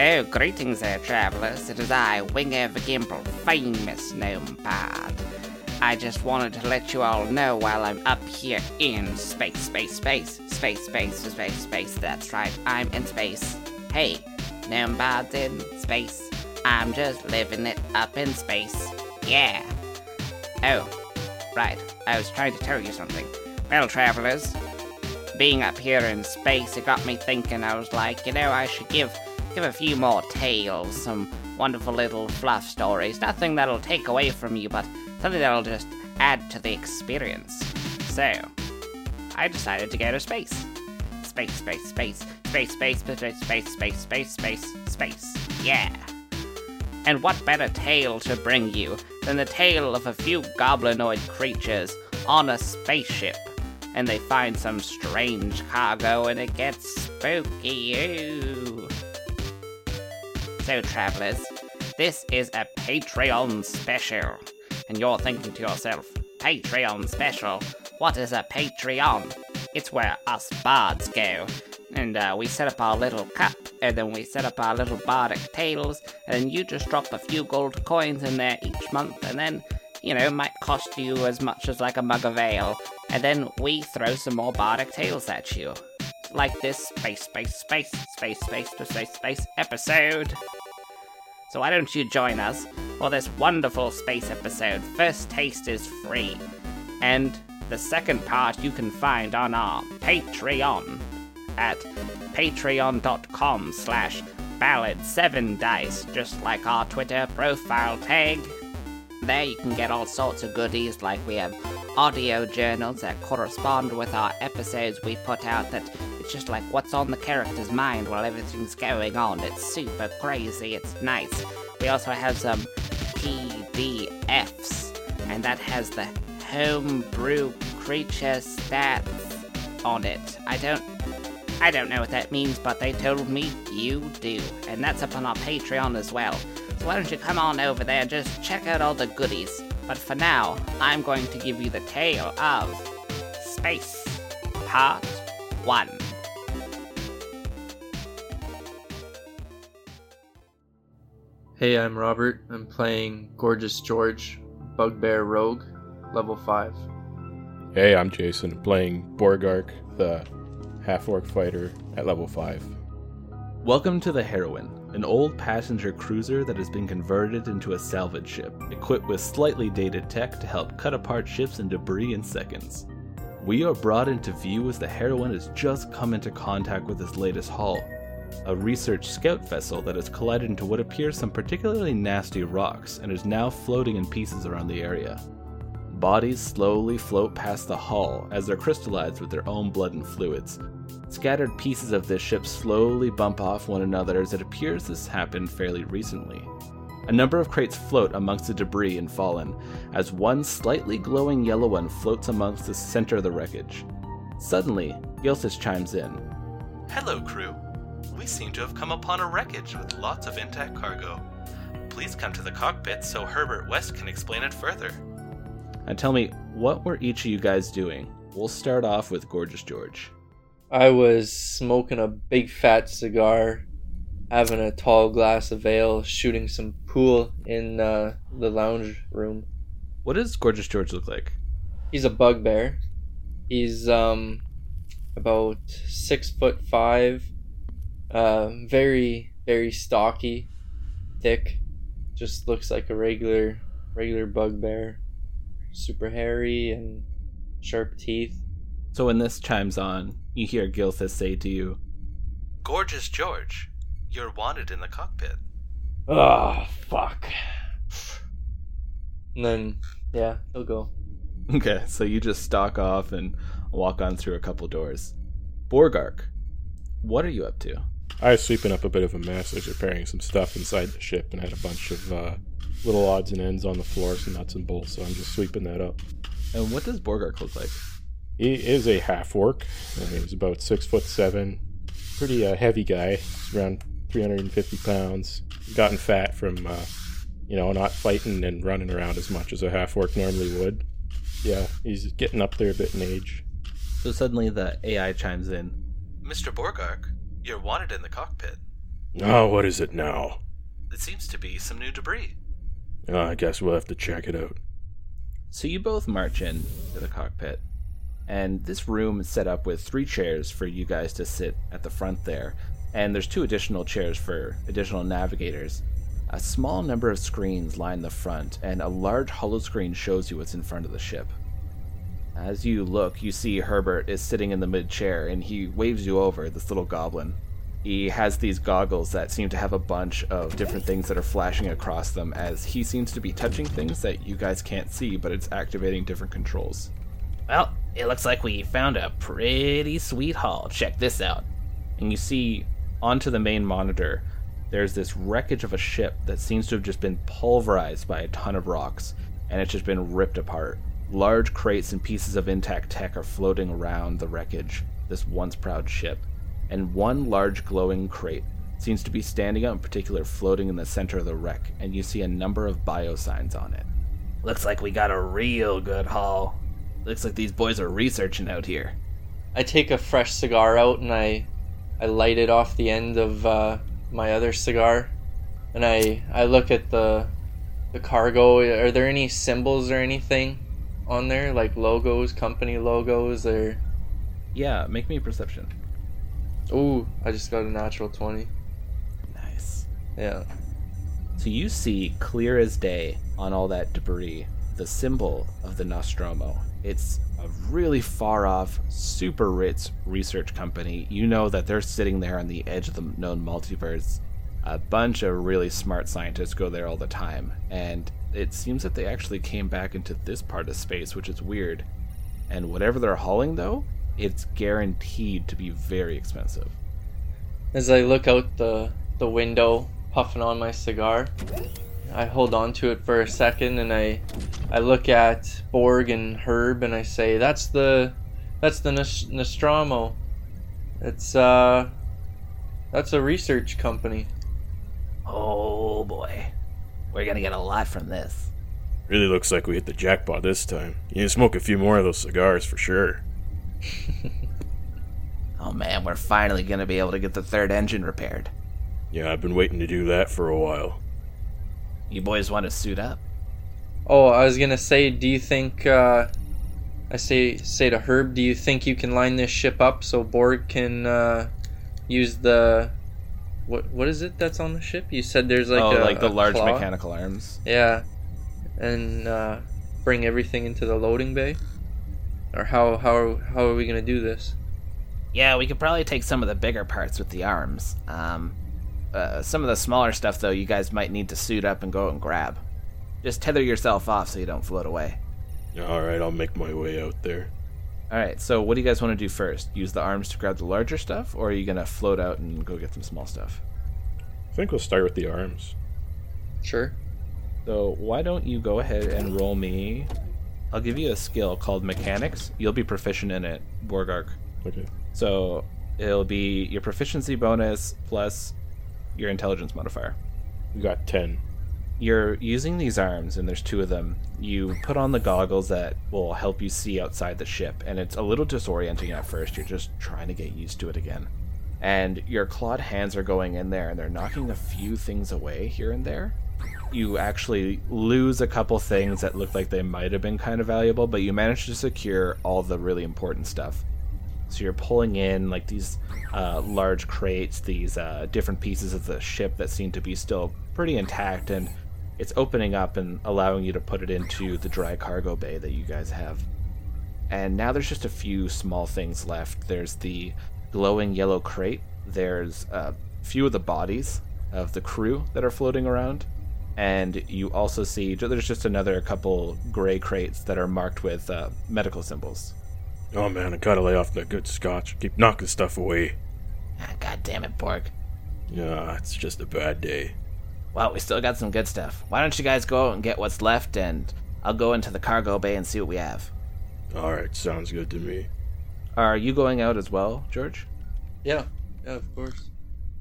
Oh, greetings there, travelers. It is I, Winger the Gimple, famous gnome bard. I just wanted to let you all know while I'm up here in space, space, space, space, space, space, space. That's right, I'm in space. Hey, gnome bard's in space. I'm just living it up in space. Yeah. Oh, right. I was trying to tell you something. Well, travelers, being up here in space, it got me thinking. I was like, you know, I should give give a few more tales, some wonderful little fluff stories. Nothing that'll take away from you, but something that'll just add to the experience. So, I decided to go to space. Space, space, space, space, space, space, space, space, space, space, space. Yeah. And what better tale to bring you than the tale of a few goblinoid creatures on a spaceship? And they find some strange cargo and it gets spooky. Ooh. So, travelers, this is a Patreon special. And you're thinking to yourself, Patreon special? What is a Patreon? It's where us bards go. And uh, we set up our little cup, and then we set up our little bardic tales, and you just drop a few gold coins in there each month, and then, you know, might cost you as much as like a mug of ale. And then we throw some more bardic tales at you. Like this space, space, space, space, space, space, space episode. So why don't you join us for this wonderful space episode? First taste is free, and the second part you can find on our Patreon at patreon.com slash ballad7dice, just like our Twitter profile tag. There you can get all sorts of goodies, like we have audio journals that correspond with our episodes we put out that it's just like what's on the character's mind while everything's going on. It's super crazy, it's nice. We also have some PDFs, and that has the homebrew creature stats on it. I don't I don't know what that means, but they told me you do. And that's up on our Patreon as well. So why don't you come on over there and just check out all the goodies. But for now, I'm going to give you the tale of Space Part 1. Hey, I'm Robert. I'm playing Gorgeous George, Bugbear Rogue, level 5. Hey, I'm Jason, playing Borgark, the half orc fighter at level 5. Welcome to the Heroine, an old passenger cruiser that has been converted into a salvage ship, equipped with slightly dated tech to help cut apart ships and debris in seconds. We are brought into view as the Heroine has just come into contact with its latest haul, a research scout vessel that has collided into what appears some particularly nasty rocks and is now floating in pieces around the area. Bodies slowly float past the hull as they're crystallized with their own blood and fluids. Scattered pieces of this ship slowly bump off one another as it appears this happened fairly recently. A number of crates float amongst the debris and fallen, as one slightly glowing yellow one floats amongst the center of the wreckage. Suddenly, Gilthus chimes in. Hello, crew. We seem to have come upon a wreckage with lots of intact cargo. Please come to the cockpit so Herbert West can explain it further. And tell me, what were each of you guys doing? We'll start off with Gorgeous George. I was smoking a big fat cigar, having a tall glass of ale, shooting some pool in uh, the lounge room. What does Gorgeous George look like? He's a bugbear. He's um about six foot five, uh, very very stocky, thick. Just looks like a regular regular bugbear. Super hairy and sharp teeth. So when this chimes on, you hear Gilthus say to you, Gorgeous George, you're wanted in the cockpit. Oh fuck. And then yeah, he'll go. Okay, so you just stalk off and walk on through a couple doors. Borgark, what are you up to? I was sweeping up a bit of a mess. I was repairing some stuff inside the ship and had a bunch of uh, little odds and ends on the floor, some nuts and bolts, so I'm just sweeping that up. And what does Borgark look like? He is a half orc. He's about six foot seven. Pretty uh, heavy guy. He's around 350 pounds. Gotten fat from, uh, you know, not fighting and running around as much as a half orc normally would. Yeah, he's getting up there a bit in age. So suddenly the AI chimes in. Mr. Borgark, you're wanted in the cockpit. Oh, what is it now? It seems to be some new debris. Uh, I guess we'll have to check it out. So you both march in to the cockpit, and this room is set up with three chairs for you guys to sit at the front there, and there's two additional chairs for additional navigators. A small number of screens line the front, and a large holo screen shows you what's in front of the ship. As you look, you see Herbert is sitting in the mid chair, and he waves you over, this little goblin. He has these goggles that seem to have a bunch of different things that are flashing across them as he seems to be touching things that you guys can't see, but it's activating different controls. Well, it looks like we found a pretty sweet haul. Check this out. And you see onto the main monitor, there's this wreckage of a ship that seems to have just been pulverized by a ton of rocks, and it's just been ripped apart. Large crates and pieces of intact tech are floating around the wreckage, this once proud ship and one large glowing crate seems to be standing out in particular floating in the center of the wreck, and you see a number of bio signs on it. Looks like we got a real good haul. Looks like these boys are researching out here. I take a fresh cigar out and I I light it off the end of uh, my other cigar, and I I look at the the cargo. Are there any symbols or anything on there, like logos, company logos, or? Yeah, make me a perception. Ooh, I just got a natural twenty. Nice. Yeah. So you see clear as day on all that debris the symbol of the Nostromo. It's a really far off, super rich research company. You know that they're sitting there on the edge of the known multiverse. A bunch of really smart scientists go there all the time, and it seems that they actually came back into this part of space, which is weird. And whatever they're hauling, though, it's guaranteed to be very expensive. As I look out the the window, puffing on my cigar, I hold on to it for a second and I I look at Borg and Herb and I say, "That's the that's the Nostromo. It's uh that's a research company." Oh boy. We're going to get a lot from this. Really looks like we hit the jackpot this time. You need to smoke a few more of those cigars for sure. oh man, we're finally going to be able to get the third engine repaired. Yeah, I've been waiting to do that for a while. You boys want to suit up? Oh, I was gonna say, do you think? Uh, I say say to Herb, do you think you can line this ship up so Borg can uh, use the what what is it that's on the ship? You said there's like oh, a, like the large claw? mechanical arms. Yeah, and uh, bring everything into the loading bay. Or how how are, how are we gonna do this? Yeah, we could probably take some of the bigger parts with the arms. Um, uh, some of the smaller stuff, though, you guys might need to suit up and go out and grab. Just tether yourself off so you don't float away. Alright, I'll make my way out there. All right. So, what do you guys want to do first? Use the arms to grab the larger stuff, or are you gonna float out and go get some small stuff? I think we'll start with the arms. Sure. So, why don't you go ahead and roll me? I'll give you a skill called Mechanics. You'll be proficient in it, Borgark. Okay. So it'll be your proficiency bonus plus your intelligence modifier. We got 10. You're using these arms, and there's two of them. You put on the goggles that will help you see outside the ship, and it's a little disorienting at first. You're just trying to get used to it again. And your clawed hands are going in there, and they're knocking a few things away here and there. You actually lose a couple things that look like they might have been kind of valuable, but you manage to secure all the really important stuff. So you're pulling in like these uh, large crates, these uh, different pieces of the ship that seem to be still pretty intact, and it's opening up and allowing you to put it into the dry cargo bay that you guys have. And now there's just a few small things left. There's the glowing yellow crate. There's a few of the bodies of the crew that are floating around. And you also see there's just another couple gray crates that are marked with uh, medical symbols. Oh man, I gotta lay off that good scotch. Keep knocking stuff away. Ah, God damn it, Borg. Yeah, it's just a bad day. Well, we still got some good stuff. Why don't you guys go out and get what's left, and I'll go into the cargo bay and see what we have. Alright, sounds good to me. Are you going out as well, George? Yeah. Yeah, of course.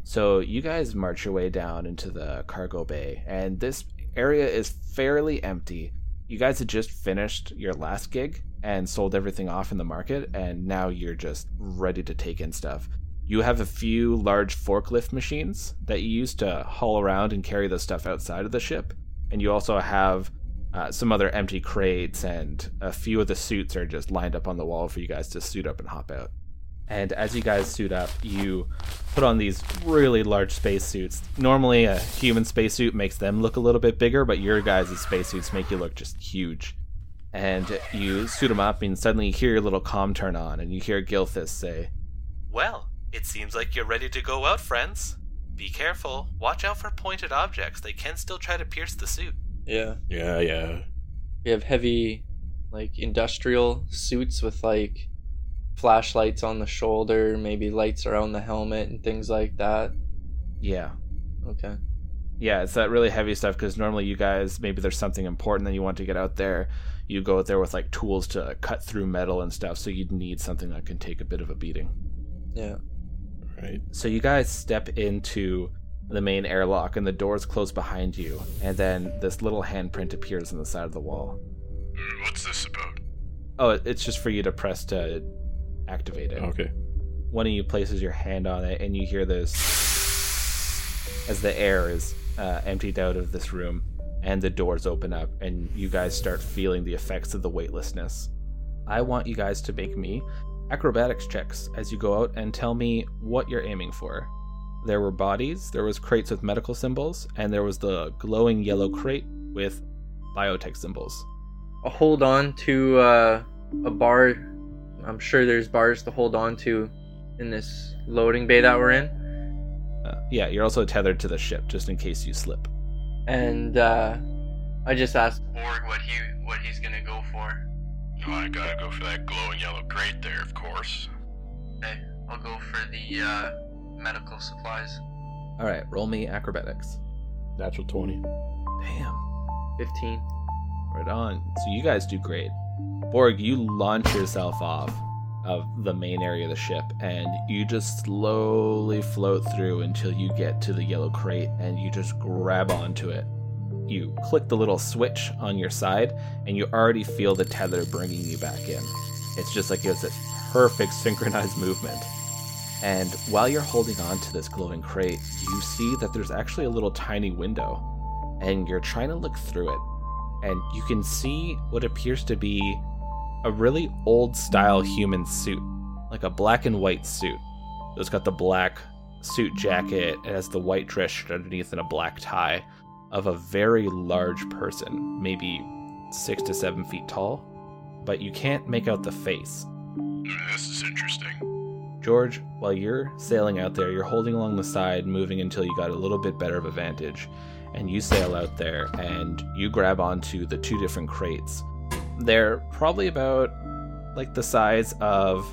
So you guys march your way down into the cargo bay, and this area is fairly empty. You guys had just finished your last gig and sold everything off in the market, and now you're just ready to take in stuff. You have a few large forklift machines that you use to haul around and carry the stuff outside of the ship. And you also have uh, some other empty crates, and a few of the suits are just lined up on the wall for you guys to suit up and hop out. And as you guys suit up, you put on these really large spacesuits. Normally, a human spacesuit makes them look a little bit bigger, but your guys' spacesuits make you look just huge. And you suit them up, and suddenly you hear your little comm turn on, and you hear Gilthus say, Well, it seems like you're ready to go out, friends. Be careful. Watch out for pointed objects. They can still try to pierce the suit. Yeah. Yeah, yeah. We have heavy, like, industrial suits with, like, flashlights on the shoulder, maybe lights around the helmet and things like that. Yeah. Okay. Yeah, it's that really heavy stuff because normally you guys, maybe there's something important that you want to get out there. You go out there with like tools to cut through metal and stuff, so you'd need something that can take a bit of a beating. Yeah. Right. So you guys step into the main airlock and the doors close behind you, and then this little handprint appears on the side of the wall. What's this about? Oh, it's just for you to press to activate it. Okay. One of you places your hand on it, and you hear this as the air is uh, emptied out of this room, and the doors open up, and you guys start feeling the effects of the weightlessness. I want you guys to make me acrobatics checks as you go out and tell me what you're aiming for. There were bodies, there was crates with medical symbols, and there was the glowing yellow crate with biotech symbols. I'll hold on to uh, a bar. I'm sure there's bars to hold on to in this loading bay that we're in. Uh, yeah, you're also tethered to the ship just in case you slip. And uh, I just asked Borg what he what he's gonna go for. Oh, I gotta go for that glowing yellow crate there, of course. Okay, I'll go for the uh, medical supplies. All right, roll me acrobatics. Natural 20. Damn. Fifteen. Right on. So you guys do great. Borg, you launch yourself off of the main area of the ship and you just slowly float through until you get to the yellow crate and you just grab onto it. You click the little switch on your side and you already feel the tether bringing you back in. It's just like it's this perfect synchronized movement. And while you're holding on to this glowing crate, you see that there's actually a little tiny window and you're trying to look through it and you can see what appears to be a really old style human suit, like a black and white suit. It's got the black suit jacket, it has the white dress shirt underneath, and a black tie of a very large person, maybe six to seven feet tall, but you can't make out the face. This is interesting. George, while you're sailing out there, you're holding along the side, moving until you got a little bit better of a vantage, and you sail out there and you grab onto the two different crates. They're probably about like the size of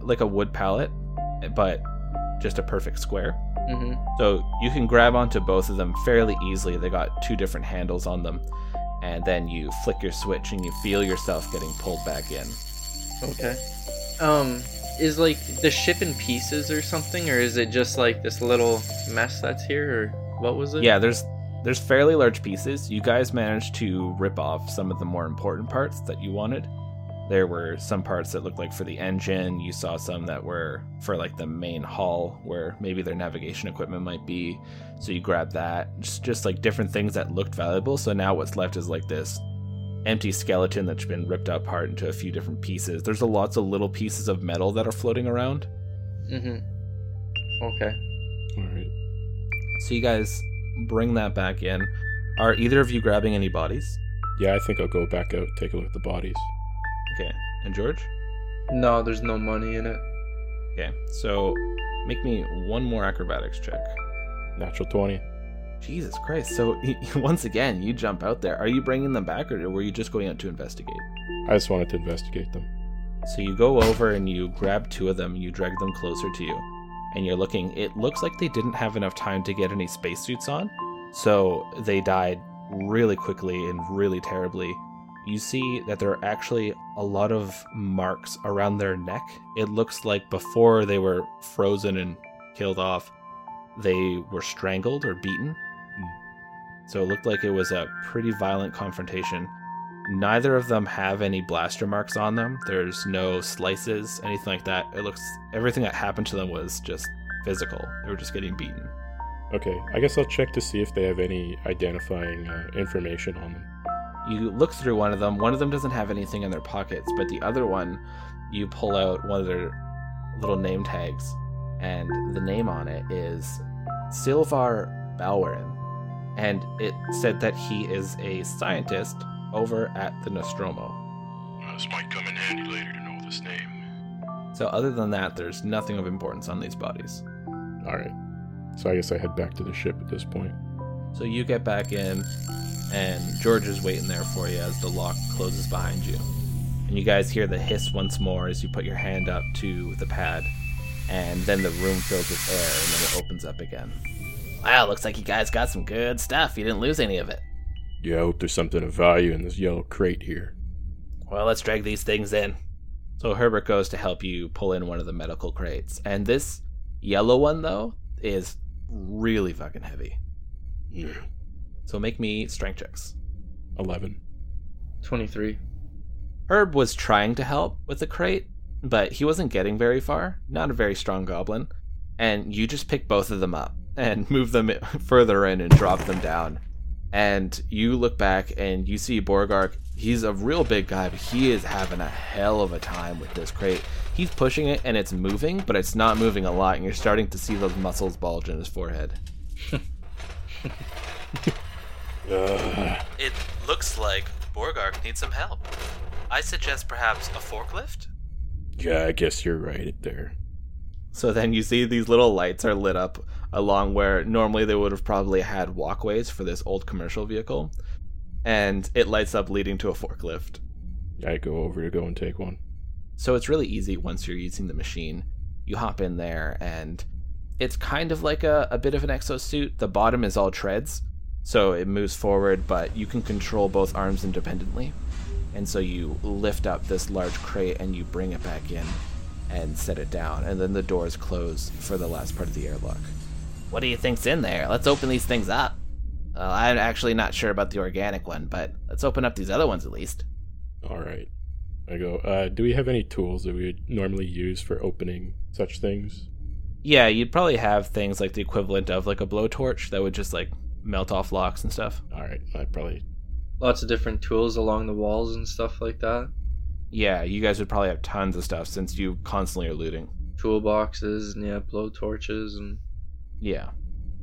like a wood pallet, but just a perfect square. Mm-hmm. So you can grab onto both of them fairly easily. They got two different handles on them. And then you flick your switch and you feel yourself getting pulled back in. Okay. Um, is like the ship in pieces or something, or is it just like this little mess that's here, or what was it? Yeah, there's there's fairly large pieces. You guys managed to rip off some of the more important parts that you wanted. There were some parts that looked like for the engine. You saw some that were for like the main hull, where maybe their navigation equipment might be. So you grabbed that. Just just like different things that looked valuable. So now what's left is like this empty skeleton that's been ripped apart into a few different pieces. There's a lots of little pieces of metal that are floating around. Mm-hmm. Okay. All right. So you guys bring that back in. Are either of you grabbing any bodies? Yeah, I think I'll go back out, take a look at the bodies. Okay. And George? No, there's no money in it. Okay. So make me one more acrobatics check. Natural 20. Jesus Christ. So once again, you jump out there. Are you bringing them back or were you just going out to investigate? I just wanted to investigate them. So you go over and you grab two of them, you drag them closer to you, and you're looking. It looks like they didn't have enough time to get any spacesuits on, so they died really quickly and really terribly. You see that there are actually a lot of marks around their neck. It looks like before they were frozen and killed off, they were strangled or beaten. Hmm. So it looked like it was a pretty violent confrontation. Neither of them have any blaster marks on them. There's no slices, anything like that. It looks everything that happened to them was just physical. They were just getting beaten. Okay, I guess I'll check to see if they have any identifying uh, information on them. You look through one of them. One of them doesn't have anything in their pockets, but the other one, you pull out one of their little name tags, and the name on it is Silvar Balwerin. And it said that he is a scientist over at the Nostromo. Uh, this might come in handy later to know this name. So, other than that, there's nothing of importance on these bodies. All right. So I guess I head back to the ship at this point. So, you get back in, and George is waiting there for you as the lock closes behind you. And you guys hear the hiss once more as you put your hand up to the pad, and then the room fills with air, and then it opens up again. Wow, looks like you guys got some good stuff. You didn't lose any of it. Yeah, I hope there's something of value in this yellow crate here. Well, let's drag these things in. So Herbert goes to help you pull in one of the medical crates. And this yellow one, though, is really fucking heavy. Yeah. So make me strength checks. 11. 23. Herb was trying to help with the crate, but he wasn't getting very far. Not a very strong goblin. And you just pick both of them up and move them further in and drop them down. And you look back and you see Borgark. He's a real big guy, but he is having a hell of a time with this crate. He's pushing it and it's moving, but it's not moving a lot, and you're starting to see those muscles bulge in his forehead. It looks like Borgark needs some help. I suggest perhaps a forklift? yeah, I guess you're right there. So then you see these little lights are lit up along where normally they would have probably had walkways for this old commercial vehicle. And it lights up leading to a forklift. I go over to go and take one. So it's really easy once you're using the machine. You hop in there and it's kind of like a, a bit of an exosuit. The bottom is all treads, so it moves forward, but you can control both arms independently. And so you lift up this large crate and you bring it back in and set it down, and then the doors close for the last part of the airlock. What do you think's in there? Let's open these things up. Well, I'm actually not sure about the organic one, but let's open up these other ones at least. All right. I go, uh, do we have any tools that we would normally use for opening such things? Yeah, you'd probably have things like the equivalent of like a blowtorch that would just like melt off locks and stuff. All right. I probably. Lots of different tools along the walls and stuff like that. Yeah, you guys would probably have tons of stuff since you constantly are looting. Toolboxes and yeah, blow torches and Yeah.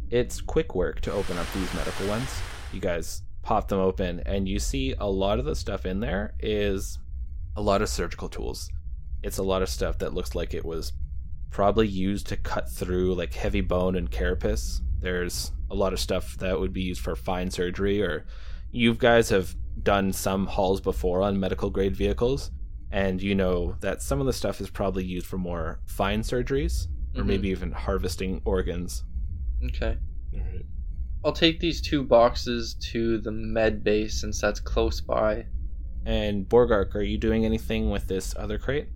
It's quick work to open up these medical ones. You guys pop them open and you see a lot of the stuff in there is a lot of surgical tools. It's a lot of stuff that looks like it was probably used to cut through like heavy bone and carapace. There's a lot of stuff that would be used for fine surgery or you guys have done some hauls before on medical grade vehicles and you know that some of the stuff is probably used for more fine surgeries or Mhm. maybe even harvesting organs. Okay. All right. I'll take these two boxes to the med base since that's close by. And Borgark, are you doing anything with this other crate?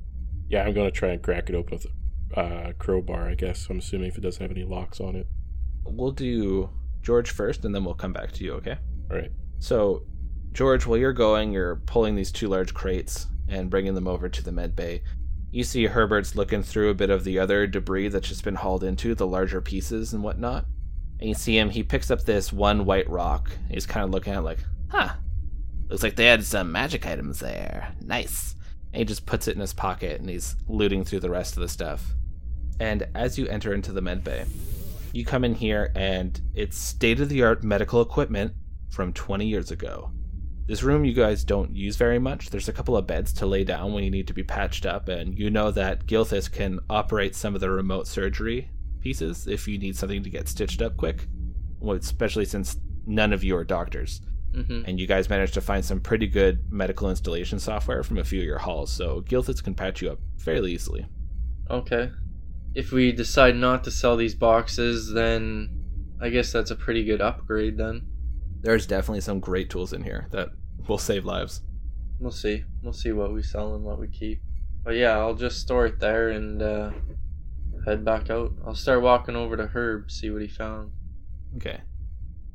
Yeah, I'm going to try and crack it open with a uh, crowbar, I guess. I'm assuming if it doesn't have any locks on it. We'll do George first and then we'll come back to you, okay? All right. So, George, while you're going, you're pulling these two large crates and bringing them over to the med bay. You see Herbert's looking through a bit of the other debris that's just been hauled into, the larger pieces and whatnot. And you see him, he picks up this one white rock. He's kind of looking at it like, huh, looks like they had some magic items there. Nice. And he just puts it in his pocket and he's looting through the rest of the stuff. And as you enter into the med bay, you come in here and it's state of the art medical equipment from 20 years ago. This room you guys don't use very much. There's a couple of beds to lay down when you need to be patched up, and you know that Gilthus can operate some of the remote surgery pieces if you need something to get stitched up quick, well, especially since none of you are doctors. Mm-hmm. And you guys managed to find some pretty good medical installation software from a few of your hauls, so Gilthus can patch you up fairly easily. Okay. If we decide not to sell these boxes, then I guess that's a pretty good upgrade then. There's definitely some great tools in here that will save lives. We'll see. We'll see what we sell and what we keep. But yeah, I'll just store it there and uh, head back out. I'll start walking over to Herb, see what he found. Okay.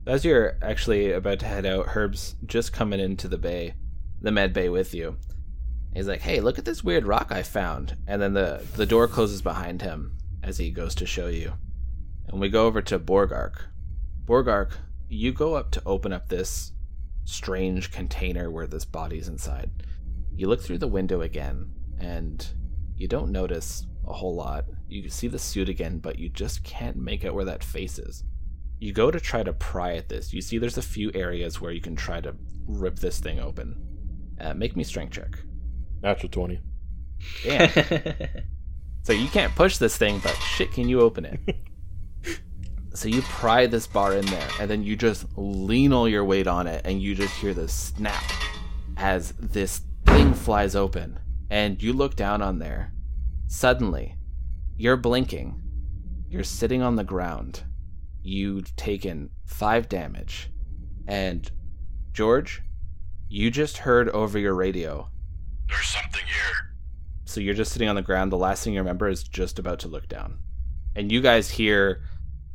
As you're actually about to head out, Herb's just coming into the bay, the med bay with you. He's like, "Hey, look at this weird rock I found." And then the the door closes behind him as he goes to show you. And we go over to Borgark. Borgark, you go up to open up this strange container where this body's inside. You look through the window again, and you don't notice a whole lot. You see the suit again, but you just can't make out where that face is. You go to try to pry at this. You see there's a few areas where you can try to rip this thing open. Uh, make me strength check. Natural 20. Damn. so you can't push this thing, but shit, can you open it? so you pry this bar in there, and then you just lean all your weight on it, and you just hear the snap as this thing flies open. And you look down on there. Suddenly, you're blinking. You're sitting on the ground. You've taken five damage. And, George, you just heard over your radio. There's something here. So you're just sitting on the ground. The last thing you remember is just about to look down. And you guys hear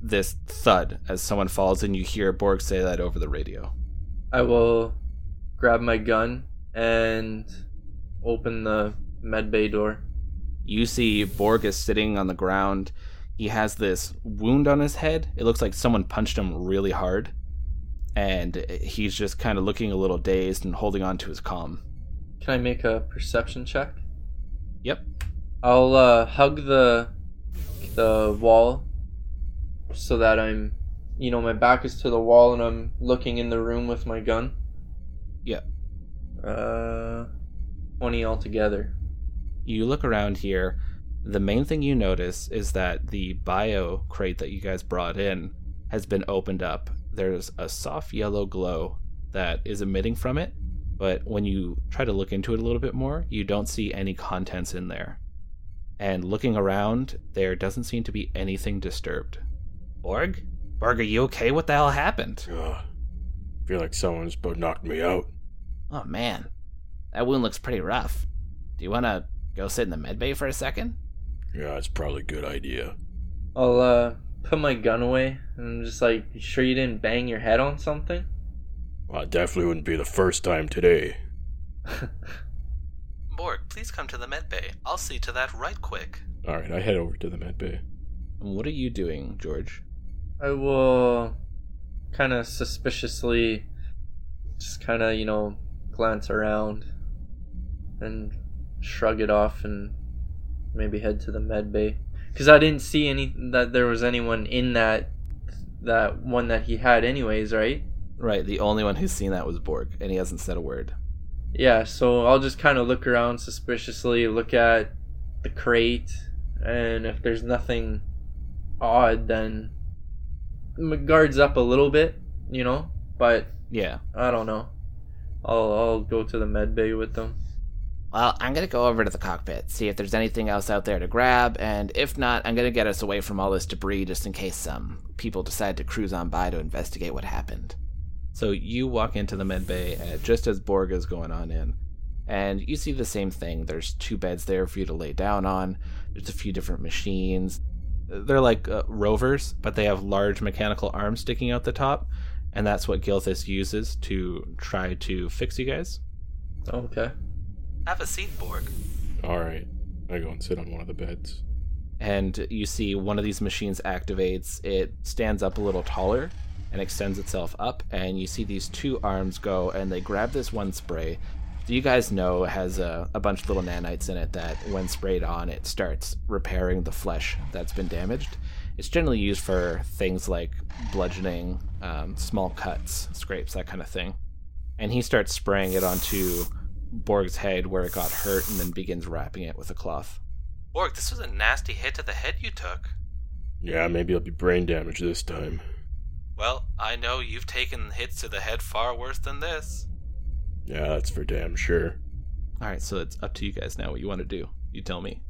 this thud as someone falls, and you hear Borg say that over the radio. I will grab my gun and open the med bay door. You see Borg is sitting on the ground. He has this wound on his head. It looks like someone punched him really hard. And he's just kind of looking a little dazed and holding on to his comm. Can I make a perception check? Yep. I'll uh, hug the the wall so that I'm, you know, my back is to the wall and I'm looking in the room with my gun. Yeah. Uh, twenty altogether. You look around here. The main thing you notice is that the bio crate that you guys brought in has been opened up. There's a soft yellow glow that is emitting from it, but when you try to look into it a little bit more, you don't see any contents in there. And looking around, there doesn't seem to be anything disturbed. Borg? Borg, are you okay? What the hell happened? Ugh. feel like someone's about knocked me out. Oh man, that wound looks pretty rough. Do you want to go sit in the med bay for a second? Yeah, it's probably a good idea. I'll uh put my gun away and I'm just like, you sure you didn't bang your head on something? Well, it definitely wouldn't be the first time today. Borg, please come to the med bay. I'll see to that right quick. All right, I head over to the med bay. What are you doing, George? I will kind of suspiciously just kind of, you know, glance around and shrug it off and maybe head to the med bay cuz I didn't see any that there was anyone in that that one that he had anyways, right? Right, the only one who's seen that was Borg, and he hasn't said a word. Yeah, so I'll just kind of look around suspiciously, look at the crate, and if there's nothing odd, then guards up a little bit, you know. But Yeah. I don't know. I'll I'll go to the med bay with them. Well, I'm gonna go over to the cockpit, see if there's anything else out there to grab, and if not, I'm gonna get us away from all this debris just in case some people decide to cruise on by to investigate what happened. So you walk into the med bay uh, just as Borg is going on in, and you see the same thing. There's two beds there for you to lay down on. There's a few different machines. They're like uh, rovers, but they have large mechanical arms sticking out the top, and that's what Gilthus uses to try to fix you guys. Okay. Have a seat, Borg. All right, I go and sit on one of the beds. and you see one of these machines activates it stands up a little taller and extends itself up and you see these two arms go and they grab this one spray do you guys know has a, a bunch of little nanites in it that when sprayed on it starts repairing the flesh that's been damaged it's generally used for things like bludgeoning um, small cuts scrapes that kind of thing and he starts spraying it onto borg's head where it got hurt and then begins wrapping it with a cloth Borg, this was a nasty hit to the head you took. Yeah, maybe it'll be brain damage this time. Well, I know you've taken hits to the head far worse than this. Yeah, that's for damn sure. All right, so it's up to you guys now what you want to do. You tell me.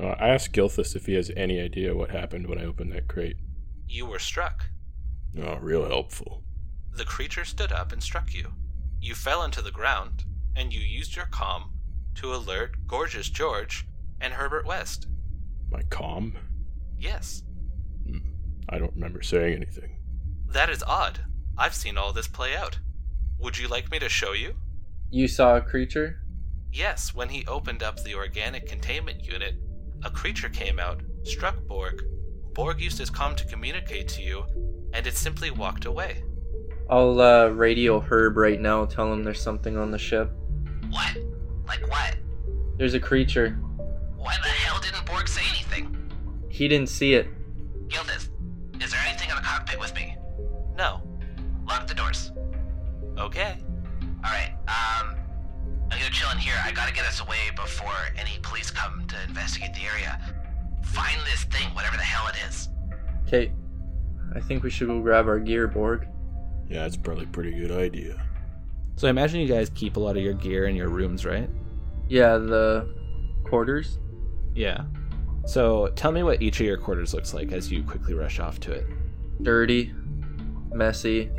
Uh, I asked Gilthus if he has any idea what happened when I opened that crate. You were struck. Oh, real helpful. The creature stood up and struck you. You fell into the ground, and you used your comm to alert Gorgeous George and Herbert West. My comm? Yes, I don't remember saying anything. that is odd. I've seen all this play out. Would you like me to show you? You saw a creature? Yes, when he opened up the organic containment unit, a creature came out, struck Borg. Borg used his comm to communicate to you, and it simply walked away. I'll uh, radio Herb right now, tell him there's something on the ship. What? Like what? There's a creature. Why the hell didn't Borg say anything? He didn't see it. Gilthus, is there anything in the cockpit with me? No. Lock the doors. Okay. Alright, um, I'm gonna chill in here. I gotta get us away before any police come to investigate the area. Find this thing, whatever the hell it is. Okay. I think we should go grab our gear, Borg. Yeah, that's probably a pretty good idea. So I imagine you guys keep a lot of your gear in your rooms, right? Yeah, the quarters. Yeah. So tell me what each of your quarters looks like as you quickly rush off to it. Dirty, messy,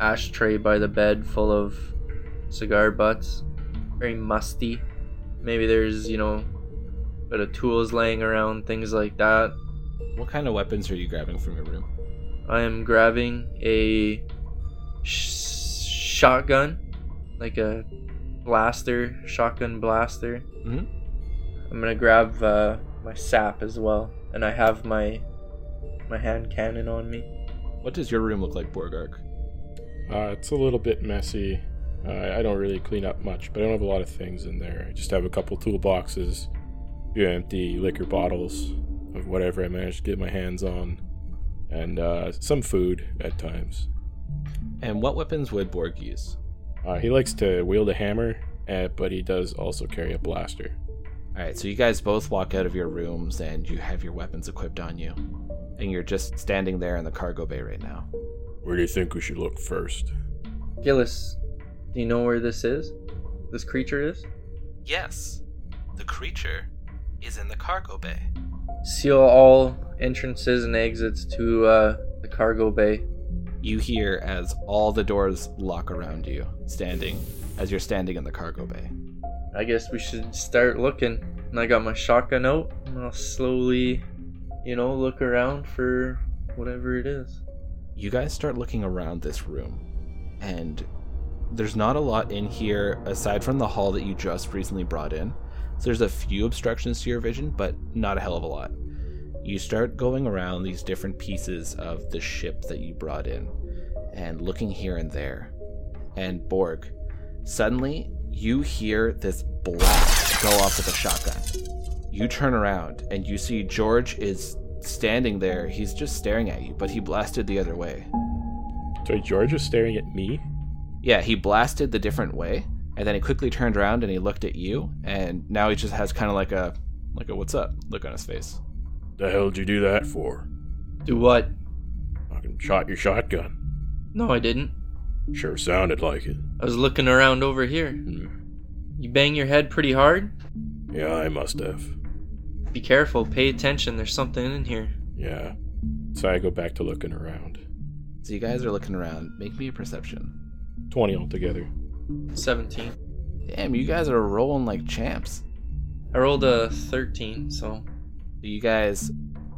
ashtray by the bed full of cigar butts. Very musty. Maybe there's, you know, a bit of tools laying around, things like that. What kind of weapons are you grabbing from your room? I am grabbing a sh- shotgun, like a blaster, shotgun blaster. Mhm. I'm gonna grab uh, my sap as well, and I have my my hand cannon on me. What does your room look like, Borgark? Uh, it's a little bit messy. Uh, I don't really clean up much, but I don't have a lot of things in there. I just have a couple toolboxes, a few empty liquor bottles of whatever I managed to get my hands on, and uh, some food at times. And what weapons would Borg use? Uh, he likes to wield a hammer, uh, but he does also carry a blaster. All right, so you guys both walk out of your rooms and you have your weapons equipped on you. And you're just standing there in the cargo bay right now. Where do you think we should look first? Gillis, do you know where this is? This creature is? Yes. The creature is in the cargo bay. Seal all entrances and exits to uh, the cargo bay. You hear as all the doors lock around you, standing as you're standing in the cargo bay. I guess we should start looking. And I got my shotgun out, and I'll slowly, you know, look around for whatever it is. You guys start looking around this room, and there's not a lot in here aside from the haul that you just recently brought in. So there's a few obstructions to your vision, but not a hell of a lot. You start going around these different pieces of the ship that you brought in and looking here and there. And Borg, suddenly you hear this blast go off with a shotgun. You turn around and you see George is standing there. He's just staring at you, but he blasted the other way. Sorry, George is staring at me. Yeah, he blasted the different way, and then he quickly turned around and he looked at you, and now he just has kind of like a like a what's up look on his face. The hell did you do that for? Do what? Fucking shot your shotgun. No, I didn't. Sure sounded like it. I was looking around over here. Hmm. You bang your head pretty hard? Yeah, I must have. Be careful, pay attention, there's something in here. Yeah. So I go back to looking around. So you guys are looking around. Make me a perception. 20 altogether. 17. Damn, you guys are rolling like champs. I rolled a 13, so. You guys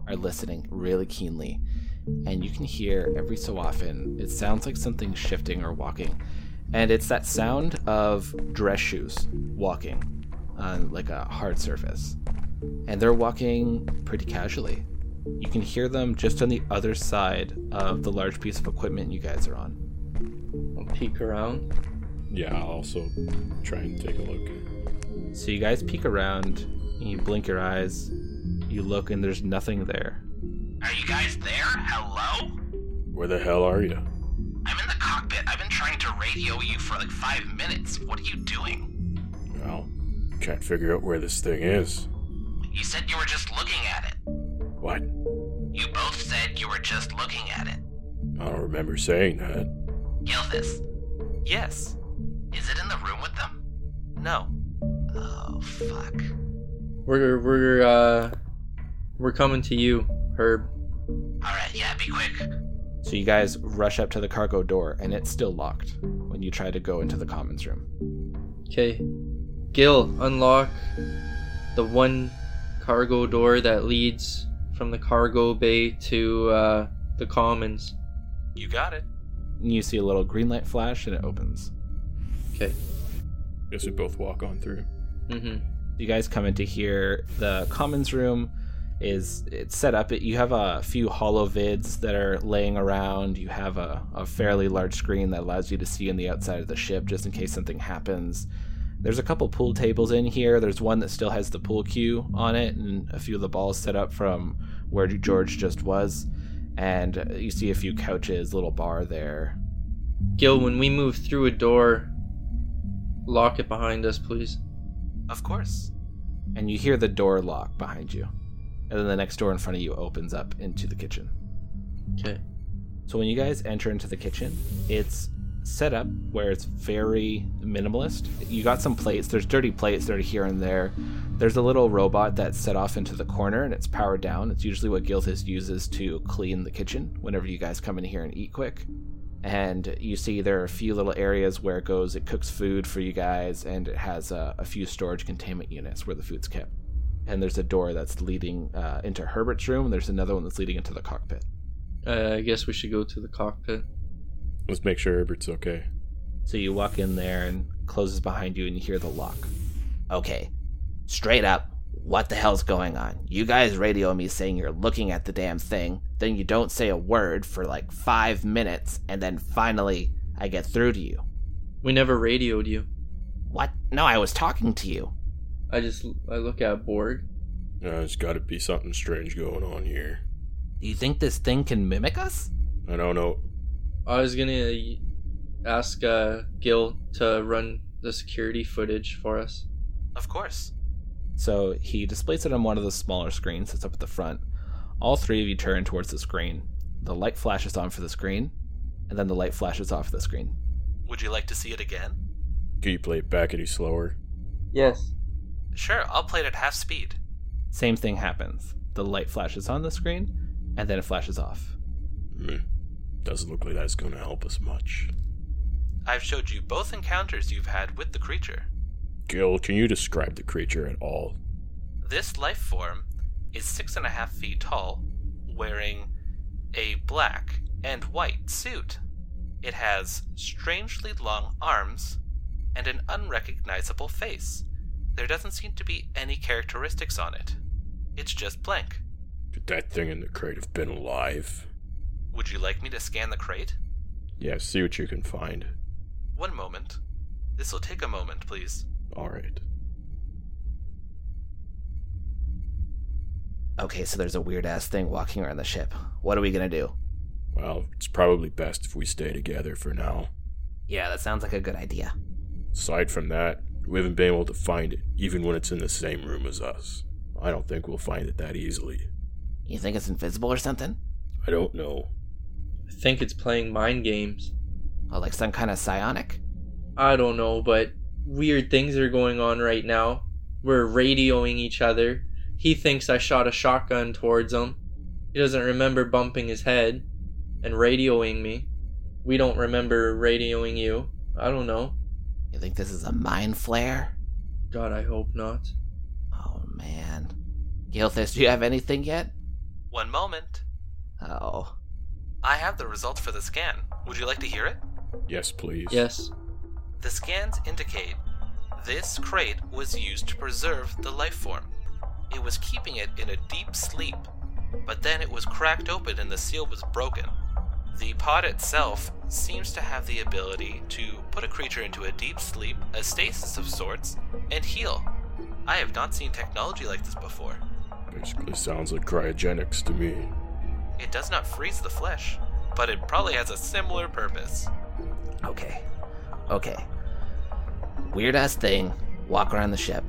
are listening really keenly, and you can hear every so often it sounds like something shifting or walking. And it's that sound of dress shoes walking on like a hard surface. And they're walking pretty casually. You can hear them just on the other side of the large piece of equipment you guys are on. I'll peek around. Yeah, I'll also try and take a look. So you guys peek around, and you blink your eyes, you look, and there's nothing there. Are you guys there? Hello? Where the hell are you? I'm in the cockpit. I've been trying to radio you for like five minutes. What are you doing? Well, can't figure out where this thing is. You said you were just looking at it. What? You both said you were just looking at it. I don't remember saying that. Gilthus, Yes. is it in the room with them? No. Oh, fuck. We're, we're, uh. We're coming to you, Herb. Alright, yeah, be quick. So you guys rush up to the cargo door, and it's still locked when you try to go into the commons room. Okay. Gil, unlock the one cargo door that leads from the cargo bay to uh, the commons. You got it. And you see a little green light flash, and it opens. Okay. Guess we both walk on through. Mm-hmm. You guys come into here. The commons room is it's set up. You have a few holo vids that are laying around. You have a, a fairly large screen that allows you to see on the outside of the ship just in case something happens. There's a couple pool tables in here. There's one that still has the pool cue on it, and a few of the balls set up from where George just was. And you see a few couches, little bar there. Gil, when we move through a door, lock it behind us, please. Of course. And you hear the door lock behind you. And then the next door in front of you opens up into the kitchen. Okay. So when you guys enter into the kitchen, it's set up where it's very minimalist. You got some plates. There's dirty plates that are here and there. There's a little robot that's set off into the corner and it's powered down. It's usually what Gilthus uses to clean the kitchen whenever you guys come in here and eat quick. And you see there are a few little areas where it goes, it cooks food for you guys, and it has a, a few storage containment units where the food's kept. And there's a door that's leading uh, into Herbert's room, and there's another one that's leading into the cockpit. Uh, I guess we should go to the cockpit. Let's make sure Herbert's okay. So you walk in there and closes behind you, and you hear the lock. Okay, straight up, what the hell's going on? You guys radio me saying you're looking at the damn thing, then you don't say a word for like five minutes, and then finally I get through to you. We never radioed you. What? No, I was talking to you. I just I look at Borg. Uh, there's got to be something strange going on here. Do you think this thing can mimic us? I don't know. I was gonna ask uh, Gil to run the security footage for us. Of course. So he displays it on one of the smaller screens that's up at the front. All three of you turn towards the screen. The light flashes on for the screen, and then the light flashes off the screen. Would you like to see it again? Can you play it back any slower? Yes. Sure, I'll play it at half speed. Same thing happens. The light flashes on the screen, and then it flashes off. Hmm. Doesn't look like that's going to help us much. I've showed you both encounters you've had with the creature. Gil, can you describe the creature at all? This life form is six and a half feet tall, wearing a black and white suit. It has strangely long arms and an unrecognizable face. There doesn't seem to be any characteristics on it. It's just blank. Could that thing in the crate have been alive? Would you like me to scan the crate? Yeah, see what you can find. One moment. This will take a moment, please. Alright. Okay, so there's a weird ass thing walking around the ship. What are we gonna do? Well, it's probably best if we stay together for now. Yeah, that sounds like a good idea. Aside from that, we haven't been able to find it, even when it's in the same room as us. I don't think we'll find it that easily. You think it's invisible or something? I don't know. I think it's playing mind games. Or like some kind of psionic? I don't know, but weird things are going on right now. We're radioing each other. He thinks I shot a shotgun towards him. He doesn't remember bumping his head and radioing me. We don't remember radioing you. I don't know. You think this is a mind flare? God, I hope not. Oh man. Gilthus, do you have anything yet? One moment. Oh. I have the results for the scan. Would you like to hear it? Yes, please. Yes. The scans indicate this crate was used to preserve the life form. It was keeping it in a deep sleep, but then it was cracked open and the seal was broken. The pod itself seems to have the ability to put a creature into a deep sleep, a stasis of sorts, and heal. I have not seen technology like this before. Basically sounds like cryogenics to me. It does not freeze the flesh, but it probably has a similar purpose. Okay. Okay. Weird ass thing. Walk around the ship.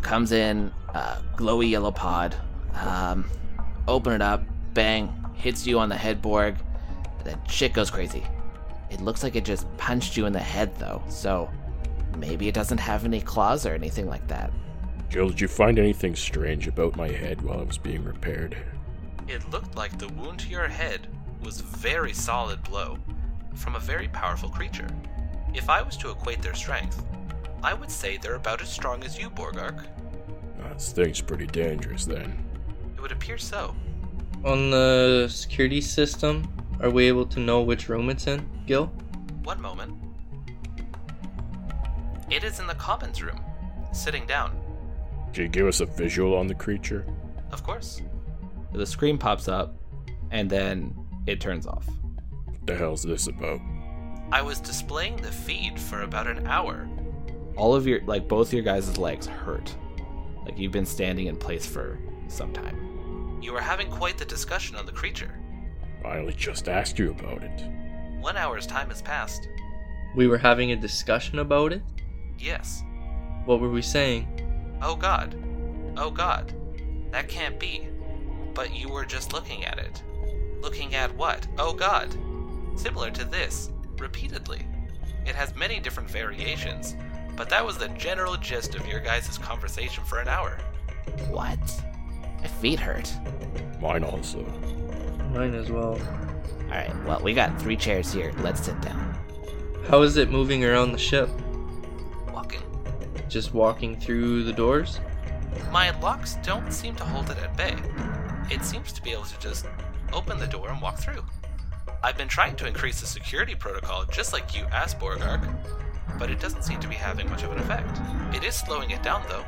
Comes in, uh, glowy yellow pod. Um, open it up. Bang. Hits you on the headboard. Then shit goes crazy. It looks like it just punched you in the head though, so maybe it doesn't have any claws or anything like that. Gil, did you find anything strange about my head while I was being repaired? It looked like the wound to your head was very solid blow from a very powerful creature. If I was to equate their strength, I would say they're about as strong as you, Borgark. That this thing's pretty dangerous then. It would appear so. On the security system, are we able to know which room it's in, Gil? One moment. It is in the commons room, sitting down. Can you give us a visual on the creature? Of course. The screen pops up, and then it turns off. What the hell's this about? I was displaying the feed for about an hour. All of your, like, both your guys' legs hurt. Like, you've been standing in place for some time. You were having quite the discussion on the creature. I only just asked you about it. One hour's time has passed. We were having a discussion about it. Yes. What were we saying? Oh god. Oh god. That can't be. But you were just looking at it. Looking at what? Oh god. Similar to this, repeatedly. It has many different variations, but that was the general gist of your guys' conversation for an hour. What? My feet hurt. Mine also. Mine as well. Alright, well, we got three chairs here. Let's sit down. How is it moving around the ship? Walking. Just walking through the doors? My locks don't seem to hold it at bay. It seems to be able to just open the door and walk through. I've been trying to increase the security protocol just like you asked Borgark, but it doesn't seem to be having much of an effect. It is slowing it down though.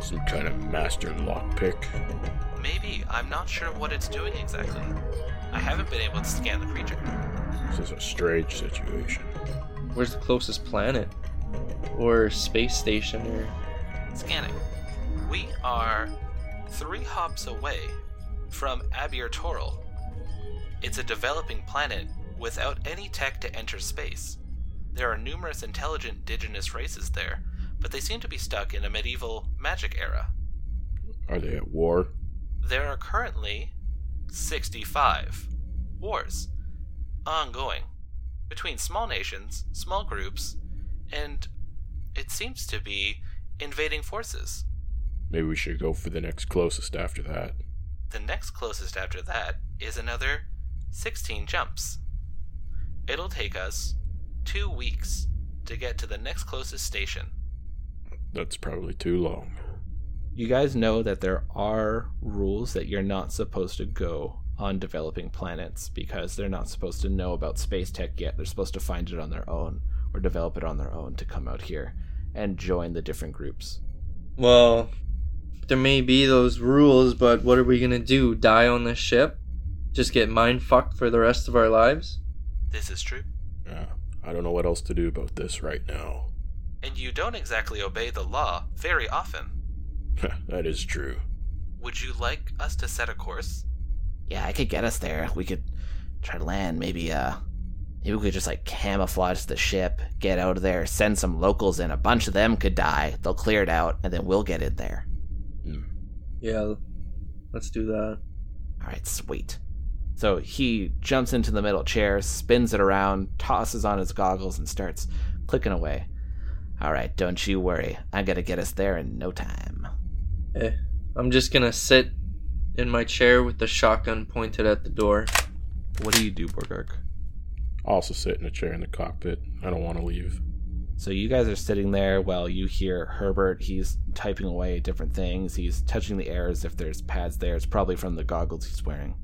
Some kind of master lockpick. Maybe, I'm not sure what it's doing exactly. I haven't been able to scan the creature. This is a strange situation. Where's the closest planet? Or space station or Scanning. We are three hops away from Abir Toral. It's a developing planet without any tech to enter space. There are numerous intelligent indigenous races there, but they seem to be stuck in a medieval magic era. Are they at war? There are currently 65 wars ongoing between small nations, small groups, and it seems to be invading forces. Maybe we should go for the next closest after that. The next closest after that is another 16 jumps. It'll take us two weeks to get to the next closest station. That's probably too long. You guys know that there are rules that you're not supposed to go on developing planets because they're not supposed to know about space tech yet. They're supposed to find it on their own or develop it on their own to come out here and join the different groups. Well, there may be those rules, but what are we gonna do? Die on this ship? Just get mind fucked for the rest of our lives? This is true. Yeah, I don't know what else to do about this right now. And you don't exactly obey the law very often. that is true. Would you like us to set a course? Yeah, I could get us there. We could try to land. Maybe, uh, maybe we could just like camouflage the ship, get out of there, send some locals in. A bunch of them could die. They'll clear it out, and then we'll get in there. Yeah, let's do that. All right, sweet. So he jumps into the middle chair, spins it around, tosses on his goggles, and starts clicking away. All right, don't you worry. I'm gonna get us there in no time. Eh, I'm just gonna sit in my chair with the shotgun pointed at the door. What do you do, Borgark? I'll also sit in a chair in the cockpit. I don't want to leave. So you guys are sitting there while you hear Herbert. He's typing away different things. He's touching the air as if there's pads there. It's probably from the goggles he's wearing.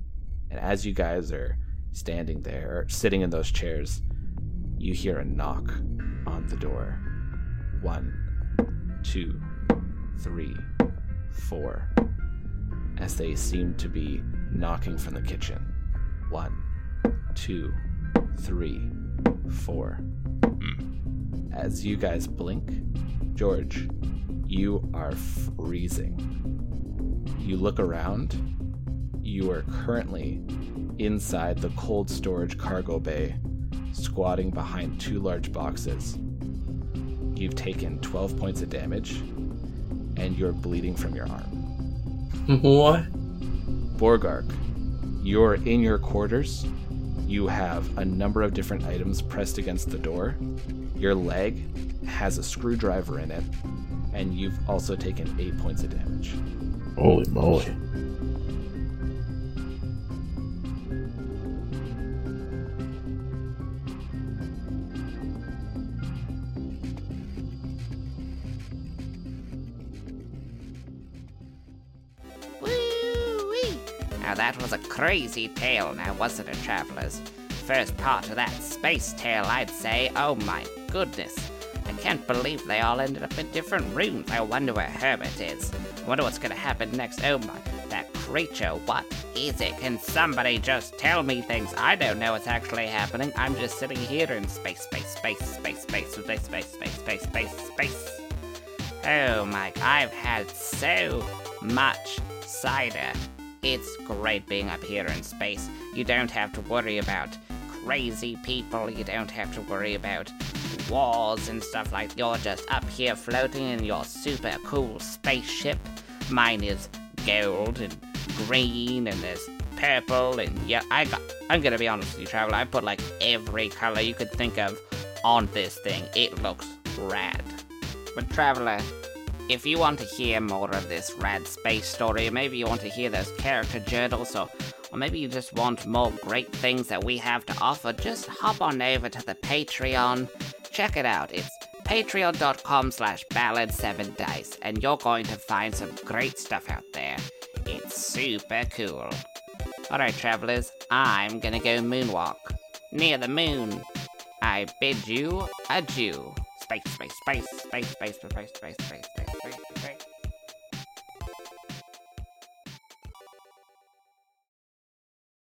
And as you guys are standing there, or sitting in those chairs, you hear a knock on the door. One, two, three, four. As they seem to be knocking from the kitchen. One, two, three, four. Hmm. As you guys blink, George, you are freezing. You look around. You are currently inside the cold storage cargo bay, squatting behind two large boxes. You've taken 12 points of damage, and you're bleeding from your arm. what? Borgark, you're in your quarters. You have a number of different items pressed against the door. Your leg has a screwdriver in it, and you've also taken eight points of damage. Holy moly. Now that was a crazy tale, now wasn't it, travelers? First part of that space tale, I'd say. Oh my goodness. I can't believe they all ended up in different rooms. I wonder where Herbert is. I wonder what's gonna happen next. Oh my, that creature, what is it? Can somebody just tell me things? I don't know what's actually happening. I'm just sitting here in space, space, space, space, space, space, space, space, space, space, space. Oh my, I've had so much cider. It's great being up here in space. You don't have to worry about crazy people. You don't have to worry about wars and stuff like You're just up here floating in your super cool spaceship. Mine is gold and green and there's purple and yeah, I got I'm gonna be honest with you, Traveler. I put like every color you could think of on this thing. It looks rad. But Traveler, if you want to hear more of this rad space story, maybe you want to hear those character journals, or, or maybe you just want more great things that we have to offer, just hop on over to the Patreon. Check it out. It's patreon.com slash ballad7dice, and you're going to find some great stuff out there. It's super cool. Alright, travelers, I'm gonna go moonwalk. Near the moon. I bid you adieu. Space, space, space, space, space, space, space, space, space, space, space.